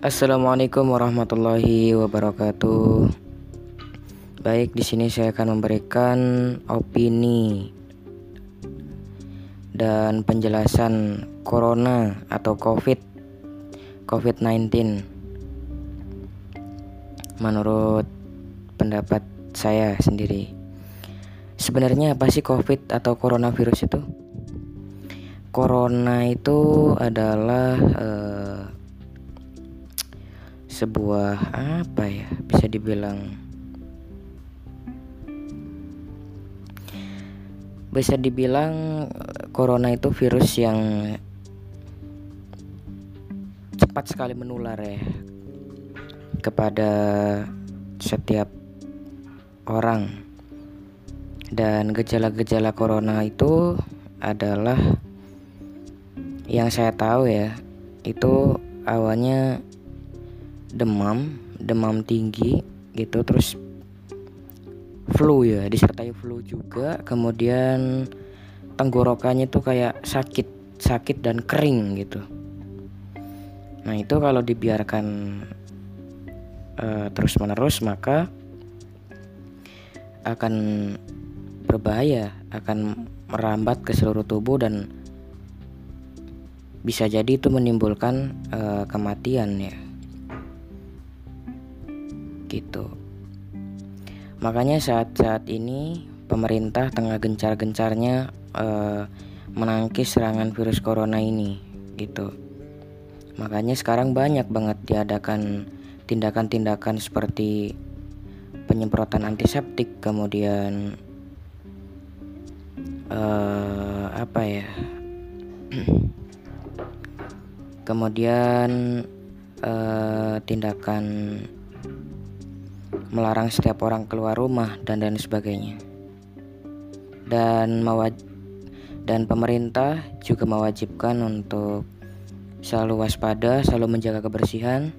Assalamualaikum warahmatullahi wabarakatuh. Baik, di sini saya akan memberikan opini dan penjelasan corona atau COVID COVID-19 menurut pendapat saya sendiri. Sebenarnya apa sih COVID atau coronavirus itu? Corona itu adalah uh, sebuah apa ya bisa dibilang bisa dibilang corona itu virus yang cepat sekali menular ya kepada setiap orang. Dan gejala-gejala corona itu adalah yang saya tahu ya itu awalnya demam demam tinggi gitu terus flu ya disertai flu juga. Kemudian tenggorokannya tuh kayak sakit sakit dan kering gitu. Nah itu kalau dibiarkan uh, terus menerus maka akan berbahaya akan merambat ke seluruh tubuh dan bisa jadi itu menimbulkan uh, kematian ya gitu. Makanya saat-saat ini pemerintah tengah gencar-gencarnya uh, menangkis serangan virus corona ini gitu. Makanya sekarang banyak banget diadakan tindakan-tindakan seperti penyemprotan antiseptik, kemudian uh, apa ya? kemudian uh, tindakan melarang setiap orang keluar rumah dan dan sebagainya. Dan mewaj dan pemerintah juga mewajibkan untuk selalu waspada, selalu menjaga kebersihan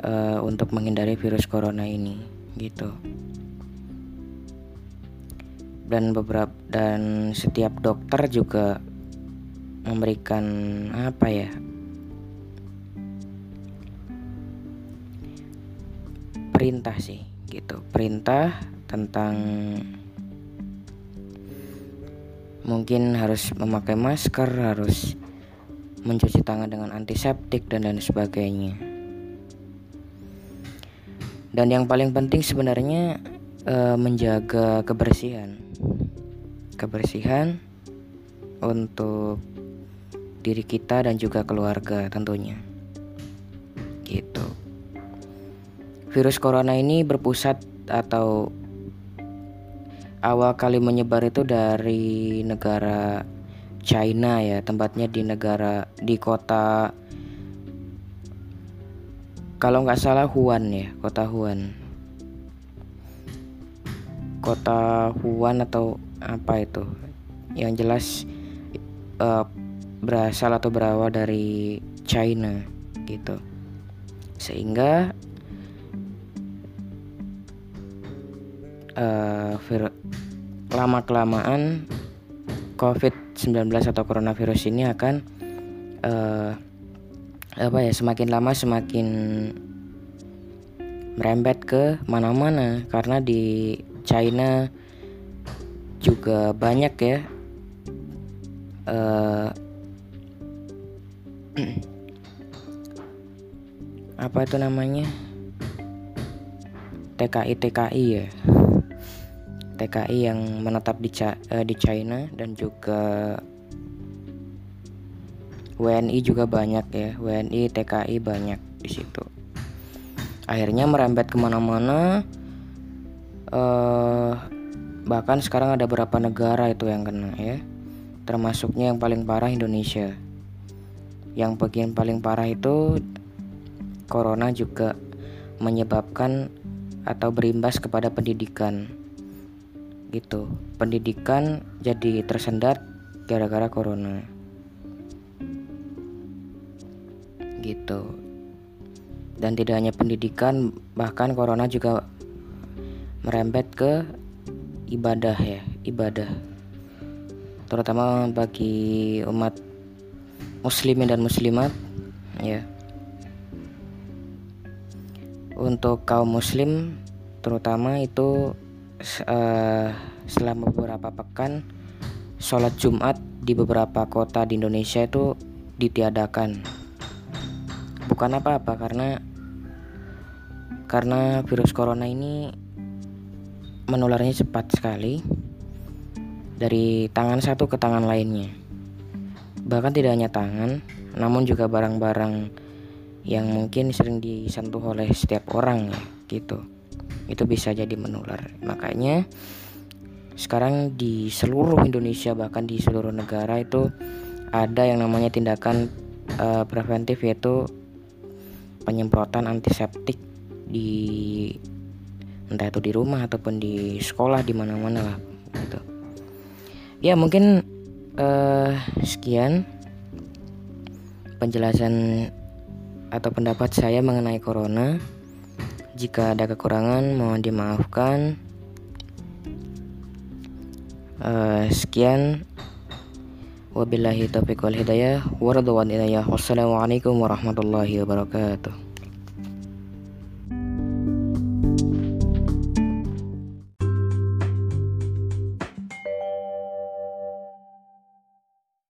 uh, untuk menghindari virus corona ini, gitu. Dan beberapa dan setiap dokter juga memberikan apa ya perintah sih gitu. Perintah tentang mungkin harus memakai masker harus mencuci tangan dengan antiseptik dan lain sebagainya. Dan yang paling penting sebenarnya e, menjaga kebersihan. Kebersihan untuk diri kita dan juga keluarga tentunya. Gitu Virus corona ini berpusat atau awal kali menyebar itu dari negara China ya, tempatnya di negara di kota kalau nggak salah Wuhan ya, kota Wuhan. Kota Wuhan atau apa itu? Yang jelas uh, berasal atau berawal dari China gitu. Sehingga uh, lama kelamaan COVID-19 atau coronavirus ini akan uh, apa ya semakin lama semakin merembet ke mana-mana. Karena di China juga banyak ya uh, apa itu namanya? TKI TKI ya TKI yang menetap di uh, di China dan juga WNI juga banyak ya. WNI TKI banyak di situ. Akhirnya merembet ke mana-mana uh, bahkan sekarang ada beberapa negara itu yang kena ya. Termasuknya yang paling parah Indonesia. Yang bagian paling parah itu corona juga menyebabkan atau berimbas kepada pendidikan gitu. Pendidikan jadi tersendat gara-gara corona. Gitu. Dan tidak hanya pendidikan bahkan corona juga merembet ke ibadah ya ibadah. Terutama bagi umat muslimin dan muslimat ya. Untuk kaum muslim terutama itu uh, selama beberapa pekan sholat Jumat di beberapa kota di Indonesia itu ditiadakan. Bukan apa-apa karena karena virus corona ini menularnya cepat sekali dari tangan satu ke tangan lainnya. Bahkan tidak hanya tangan namun juga barang-barang yang mungkin sering disentuh oleh setiap orang gitu itu bisa jadi menular. Makanya sekarang di seluruh Indonesia bahkan di seluruh negara itu ada yang namanya tindakan uh, preventif yaitu penyemprotan antiseptik di entah itu di rumah ataupun di sekolah di mana-mana lah gitu. Ya mungkin uh, sekian penjelasan atau pendapat saya mengenai corona. Jika ada kekurangan mohon dimaafkan. Uh, sekian. Wabillahi taufiq wal hidayah. Wassalamualaikum warahmatullahi wabarakatuh